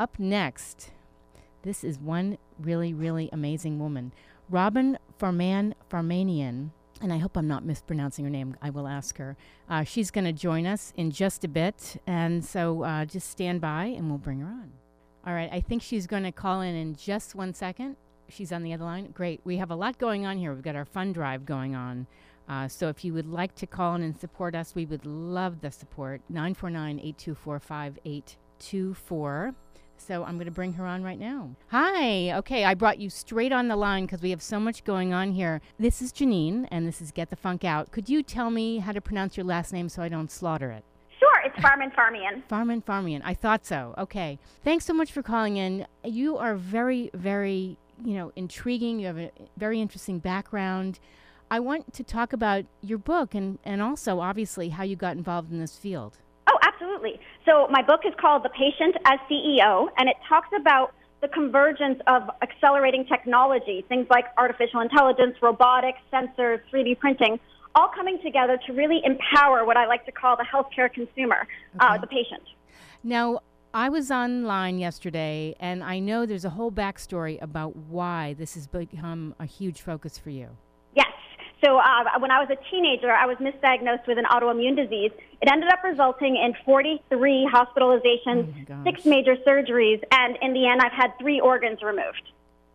up next, this is one really, really amazing woman, Robin Farman Farmanian. And I hope I'm not mispronouncing her name. I will ask her. Uh, she's going to join us in just a bit. And so uh, just stand by and we'll bring her on. All right. I think she's going to call in in just one second. She's on the other line. Great. We have a lot going on here. We've got our fund drive going on. Uh, so if you would like to call in and support us, we would love the support. 949 824 5824. So I'm going to bring her on right now. Hi. Okay, I brought you straight on the line because we have so much going on here. This is Janine, and this is Get the Funk Out. Could you tell me how to pronounce your last name so I don't slaughter it? Sure, it's Farmanfarmaian. Farmanfarmaian. I thought so. Okay. Thanks so much for calling in. You are very, very, you know, intriguing. You have a very interesting background. I want to talk about your book and, and also, obviously, how you got involved in this field. Oh, absolutely. So my book is called The Patient as CEO, and it talks about the convergence of accelerating technology, things like artificial intelligence, robotics, sensors, 3D printing, all coming together to really empower what I like to call the healthcare consumer, uh, okay. uh, the patient. Now, I was online yesterday, and I know there's a whole backstory about why this has become a huge focus for you. So uh, when I was a teenager, I was misdiagnosed with an autoimmune disease. It ended up resulting in 43 hospitalizations, oh six major surgeries, and in the end, I've had three organs removed.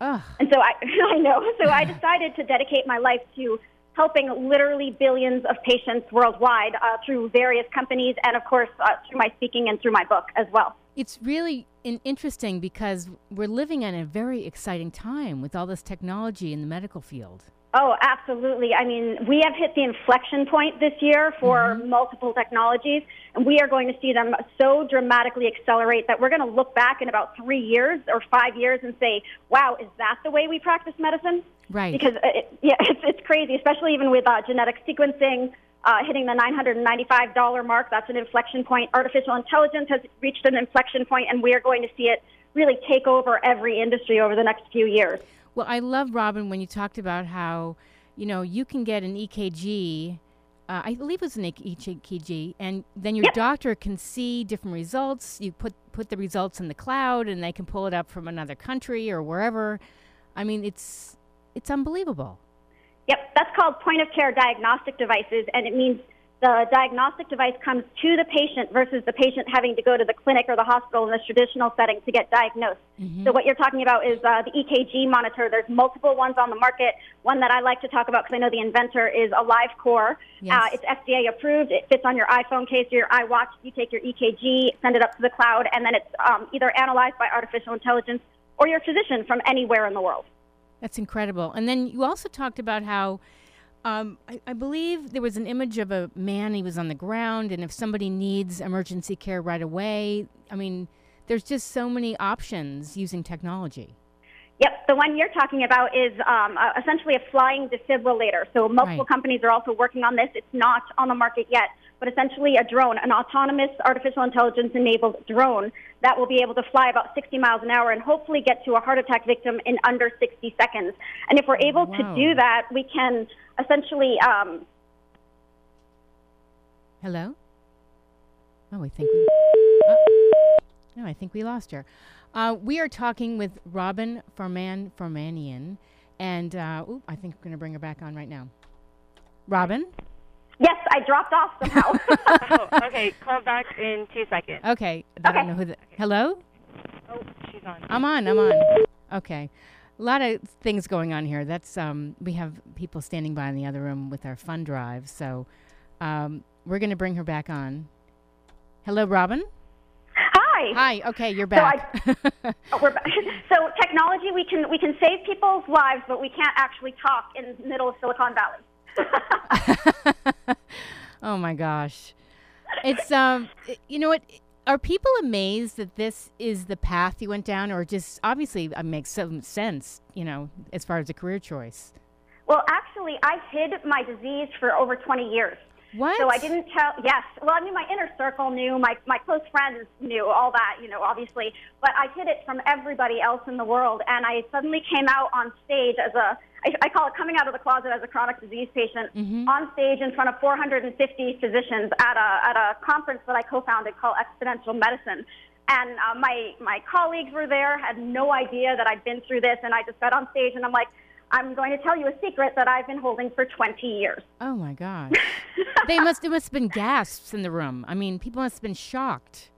Ugh. And so I, I know. So I decided to dedicate my life to helping literally billions of patients worldwide uh, through various companies, and of course uh, through my speaking and through my book as well. It's really interesting because we're living in a very exciting time with all this technology in the medical field. Oh, absolutely. I mean, we have hit the inflection point this year for mm-hmm. multiple technologies, and we are going to see them so dramatically accelerate that we're going to look back in about three years or five years and say, wow, is that the way we practice medicine? Right. Because, uh, it, yeah, it's, it's crazy, especially even with uh, genetic sequencing. Uh, hitting the $995 mark, that's an inflection point. Artificial intelligence has reached an inflection point, and we are going to see it really take over every industry over the next few years. Well, I love Robin when you talked about how, you know, you can get an EKG. Uh, I believe it was an EKG, and then your doctor can see different results. You put put the results in the cloud, and they can pull it up from another country or wherever. I mean, it's it's unbelievable. Yep, that's called point of care diagnostic devices, and it means the diagnostic device comes to the patient versus the patient having to go to the clinic or the hospital in the traditional setting to get diagnosed. Mm-hmm. So what you're talking about is uh, the EKG monitor. There's multiple ones on the market. One that I like to talk about because I know the inventor is AliveCor. Yes. Uh, it's FDA approved. It fits on your iPhone case or your iWatch. You take your EKG, send it up to the cloud, and then it's um, either analyzed by artificial intelligence or your physician from anywhere in the world. That's incredible. And then you also talked about how um, I, I, believe there was an image of a man. He was on the ground, and if somebody needs emergency care right away, I mean, there's just so many options using technology. Yep, the one you're talking about is um, uh, essentially a flying defibrillator. So multiple right. companies are also working on this. It's not on the market yet, but essentially a drone, an autonomous artificial intelligence enabled drone that will be able to fly about 60 miles an hour and hopefully get to a heart attack victim in under 60 seconds. And if we're able wow. to do that, we can essentially. Um, Hello. Oh, I think we. Oh. No, I think we lost her. Uh, we are talking with Robin Farman Farmanian, and uh, ooh, I think we're going to bring her back on right now. Robin. Yes, I dropped off somehow. oh, okay, call back in two seconds. Okay, I okay. don't know who. The, hello. Oh, she's on. I'm on. I'm on. Okay a lot of things going on here. That's um, we have people standing by in the other room with our fund drive, so um, we're going to bring her back on. Hello, Robin. Hi. Hi. Okay, you're back. So, I, oh, we're back. so technology, we can we can save people's lives, but we can't actually talk in the middle of Silicon Valley. oh my gosh, it's um, you know what are people amazed that this is the path you went down, or just obviously it makes some sense, you know, as far as a career choice? Well, actually, I hid my disease for over 20 years. What? So I didn't tell. Yes. Well, I mean, my inner circle knew. My my close friends knew all that. You know, obviously. But I hid it from everybody else in the world, and I suddenly came out on stage as a. I, I call it coming out of the closet as a chronic disease patient mm-hmm. on stage in front of 450 physicians at a at a conference that I co-founded called Exponential Medicine. And uh, my my colleagues were there, had no idea that I'd been through this, and I just got on stage and I'm like, I'm going to tell you a secret that I've been holding for 20 years. Oh my gosh. they must it must have been gasps in the room. I mean, people must have been shocked.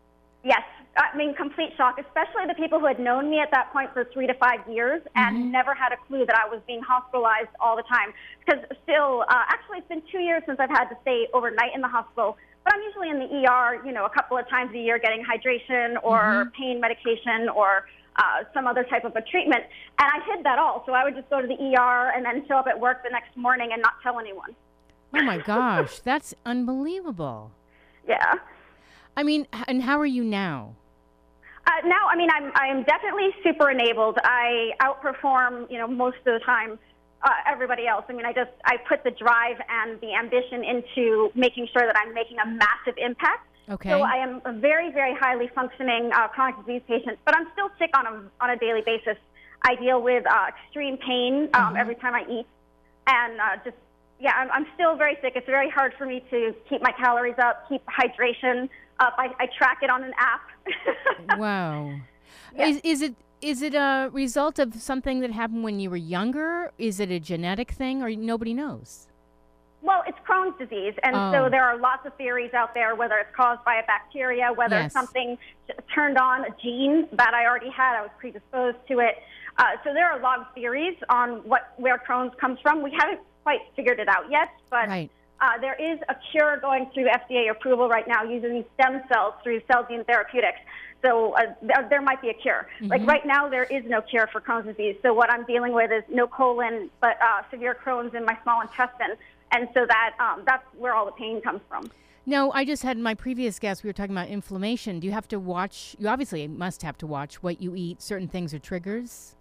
Yes, I mean complete shock, especially the people who had known me at that point for three to five years and Mm-hmm. never had a clue that I was being hospitalized all the time. Because still, uh, actually, it's been two years since I've had to stay overnight in the hospital. But I'm usually in the ER, you know, a couple of times a year getting hydration or Mm-hmm. pain medication or uh, some other type of a treatment. And I hid that all. So I would just go to the ER and then show up at work the next morning and not tell anyone. Oh my gosh, that's unbelievable. Yeah. I mean, and how are you now? Uh, now, I mean, I'm I'm definitely super enabled. I outperform, you know, most of the time uh, everybody else. I mean, I just I put the drive and the ambition into making sure that I'm making a massive impact. Okay. So I am a very, very highly functioning uh, chronic disease patient, but I'm still sick on a on a daily basis. I deal with uh, extreme pain um, every time I eat, and uh, just yeah, I'm, I'm still very sick. It's very hard for me to keep my calories up, keep hydration up. I, I track it on an app. wow. Yeah. Is is it is it a result of something that happened when you were younger? Is it a genetic thing or nobody knows? Crohn's disease, and Oh. so there are lots of theories out there whether it's caused by a bacteria, whether Yes. something turned on a gene that I already had, I was predisposed to it. Uh, so there are a lot of theories on what where Crohn's comes from. We haven't quite figured it out yet, but Right. uh, there is a cure going through FDA approval right now using stem cells through Celgene therapeutics. So uh, there, there might be a cure. Like right now, there is no cure for Crohn's disease. So what I'm dealing with is no colon, but uh, severe Crohn's in my small intestine, and so that um, that's where all the pain comes from. No, I just had my previous guest. We were talking about inflammation. Do you have to watch? You obviously must have to watch what you eat. Certain things are triggers.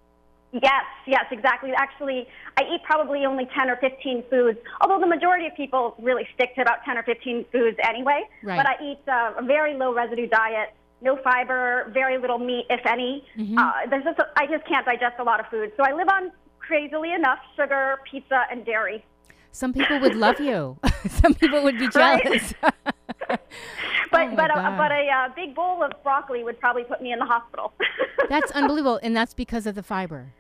Yes, yes, exactly. Actually, I eat probably only 10 or 15 foods, although the majority of people really stick to about 10 or 15 foods anyway. Right. But I eat uh, a very low residue diet, no fiber, very little meat, if any. Uh, there's just I just can't digest a lot of food. So I live on, crazily enough, sugar, pizza, and dairy. Some people would love you. Some people would be jealous. But, Oh, but, a, but a uh, big bowl of broccoli would probably put me in the hospital. that's unbelievable, and that's because of the fiber.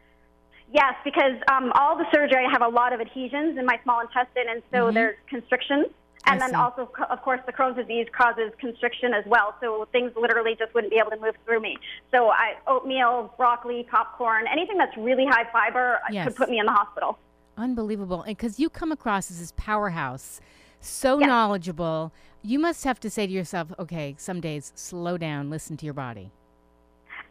Yes, because um, all the surgery, I have a lot of adhesions in my small intestine, and so there's constriction. I And then see. also, of course, the Crohn's disease causes constriction as well. So things literally just wouldn't be able to move through me. So I, oatmeal, broccoli, popcorn, anything that's really high fiber uh, Yes. could put me in the hospital. Unbelievable. And because you come across as this powerhouse, so Yeah. knowledgeable, you must have to say to yourself, okay, some days slow down, listen to your body.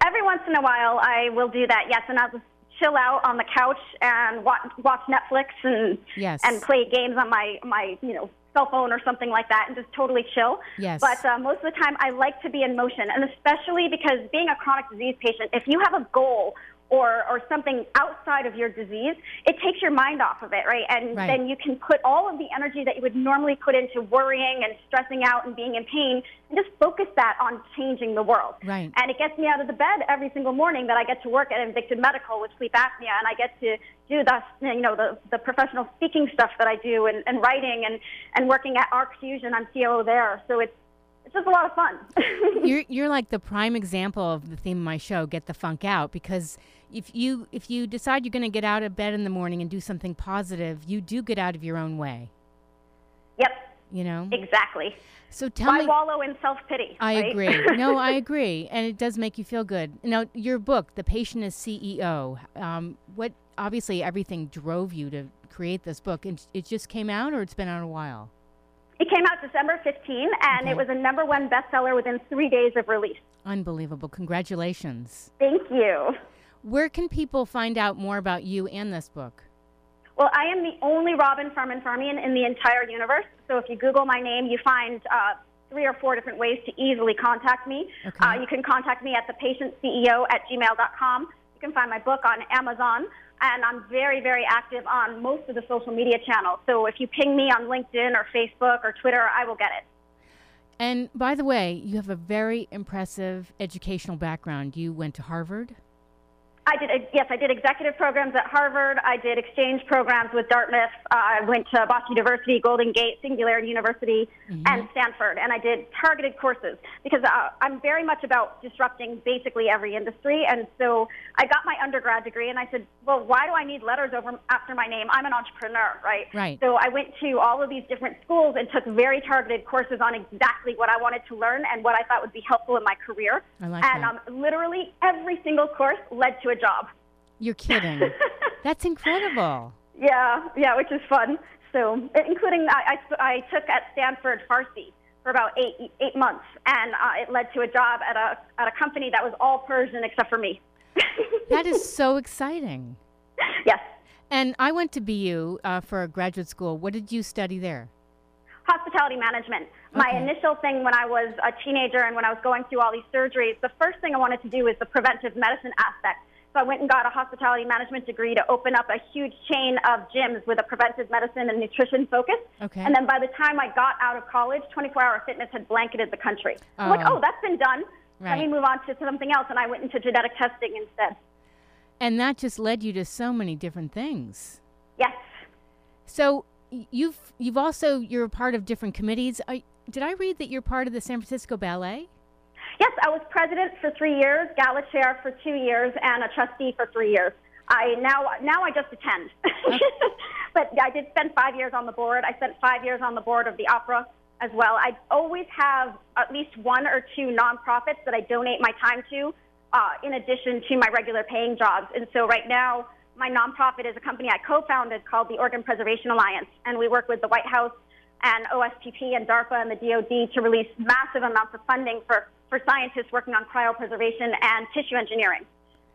Every once in a while, I will do that. Yes, and I'll just chill out on the couch and watch, watch Netflix and Yes. and play games on my my you know cell phone or something like that, and just totally chill. Yes. But uh, most of the time, I like to be in motion, and especially because being a chronic disease patient, if you have a goal or or something outside of your disease, it takes your mind off of it, right? And Right. then you can put all of the energy that you would normally put into worrying and stressing out and being in pain, and just focus that on changing the world. Right. And it gets me out of the bed every single morning that I get to work at Invicta Medical with sleep apnea, and I get to do the you know the the professional speaking stuff that I do, and, and writing, and and working at ArcFusion. I'm COO there, so it's it's just a lot of fun. you're you're like the prime example of the theme of my show, get the funk out, because if you if you decide you're going to get out of bed in the morning and do something positive, you do get out of your own way. yep, You know. exactly. So tell Why me. wallow in self pity? I agree. no, I agree, and it does make you feel good. Now, your book, "The Patient is CEO." Um, what obviously everything drove you to create this book, and it just came out, or it's been out a while. It came out December 15, and Okay. it was a number one bestseller within three days of release. Unbelievable! Congratulations. Thank you. Where can people find out more about you and this book? Well, I am the only Robin Farmanfarmaian in the entire universe. So if you Google my name, you find uh, three or four different ways to easily contact me. Okay. Uh, you can contact me at thepatientceo at gmail.com. You can find my book on Amazon. And I'm very, very active on most of the social media channels. So if you ping me on LinkedIn or Facebook or Twitter, I will get it. And by the way, you have a very impressive educational background. You went to Harvard. I did, yes, I did executive programs at Harvard. I did exchange programs with Dartmouth. Uh, I went to Boston University, Golden Gate, Singularity University, mm-hmm. and Stanford. And I did targeted courses because uh, I'm very much about disrupting basically every industry. And so I got my undergrad degree and I said, well, why do I need letters over after my name? I'm an entrepreneur, right? Right. So I went to all of these different schools and took very targeted courses on exactly what I wanted to learn and what I thought would be helpful in my career. I like and that. Um, literally every single course led to a job. You're kidding. That's incredible. Yeah, yeah, which is fun. So, including I, I, I took at Stanford Farsi for about eight eight months, and uh, it led to a job at a at a company that was all Persian except for me. that is so exciting. Yes. And I went to BU uh, for a graduate school. What did you study there? Hospitality management. Okay. My initial thing when I was a teenager and when I was going through all these surgeries, the first thing I wanted to do was the preventive medicine aspect. So I went and got a hospitality management degree to open up a huge chain of gyms with a preventive medicine and nutrition focus. Okay. And then by the time I got out of college, 24 hour fitness had blanketed the country. Oh. I'm like, oh. oh, that's been done. Right. Let me move on to something else. And I went into genetic testing instead. And that just led you to so many different things. Yes. So you've you've also you're a part of different committees. I, did I read that you're part of the San Francisco Ballet? Yes, I was president for three years, gala chair for two years, and a trustee for three years. I now now I just attend, but I did spend five years on the board. I spent five years on the board of the opera as well. I always have at least one or two nonprofits that I donate my time to, uh, in addition to my regular paying jobs. And so right now, my nonprofit is a company I co-founded called the Organ Preservation Alliance, and we work with the White House and OSTP and DARPA and the DoD to release massive amounts of funding for for scientists working on cryopreservation and tissue engineering.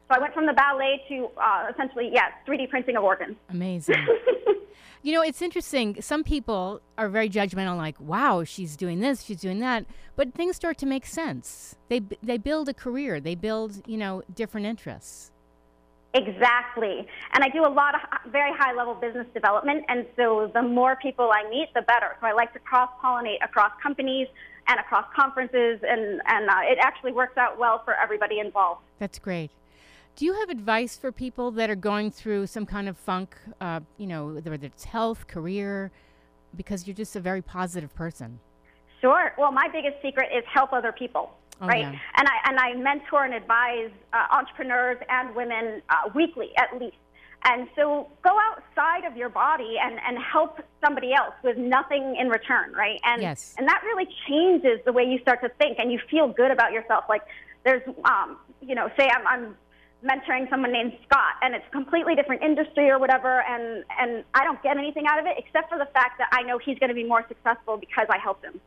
So I went from the ballet to uh, essentially, yes, 3D printing of organs. Amazing. you know, it's interesting. Some people are very judgmental, like, "Wow, she's doing this, she's doing that," but things start to make sense. They they build a career. They build, you know, different interests. Exactly. And I do a lot of very high level business development. And so the more people I meet, the better. So I like to cross pollinate across companies, and across conferences, and, and uh, it actually works out well for everybody involved. That's great. Do you have advice for people that are going through some kind of funk, uh, you know, whether it's health, career, because you're just a very positive person? Sure. Well, my biggest secret is help other people. Oh, right, yeah. and I and I mentor and advise uh, entrepreneurs and women uh, weekly at least and so go outside of your body and, and help somebody else with nothing in return, right? And yes. and that really changes the way you start to think and you feel good about yourself. Like there's um, you know, say I'm, I'm mentoring someone named Scott and it's a completely different industry or whatever and, and I don't get anything out of it except for the fact that I know he's going to be more successful because I helped him.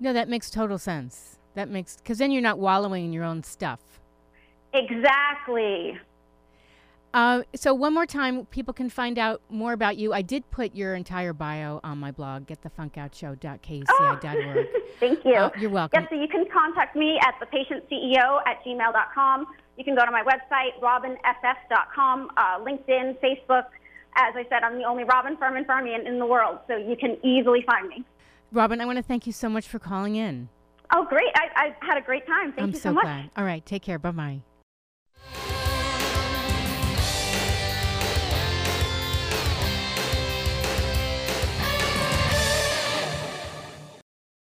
No, that makes total sense. That makes because then you're not wallowing in your own stuff. Exactly. Uh, so one more time, people can find out more about you. I did put your entire bio on my blog, getthefunkoutshow.kuci.org. Oh, thank you. Uh, you're welcome. Yes, so you can contact me at thepatientceo at gmail.com. You can go to my website, robinff.com, uh, LinkedIn, Facebook. As I said, I'm the only Robin Farmanfarmaian in the world, so you can easily find me. Robin, I want to thank you so much for calling in. Oh, great. I, I had a great time. Thank I'm you so, so much. glad. All right, take care. Bye bye.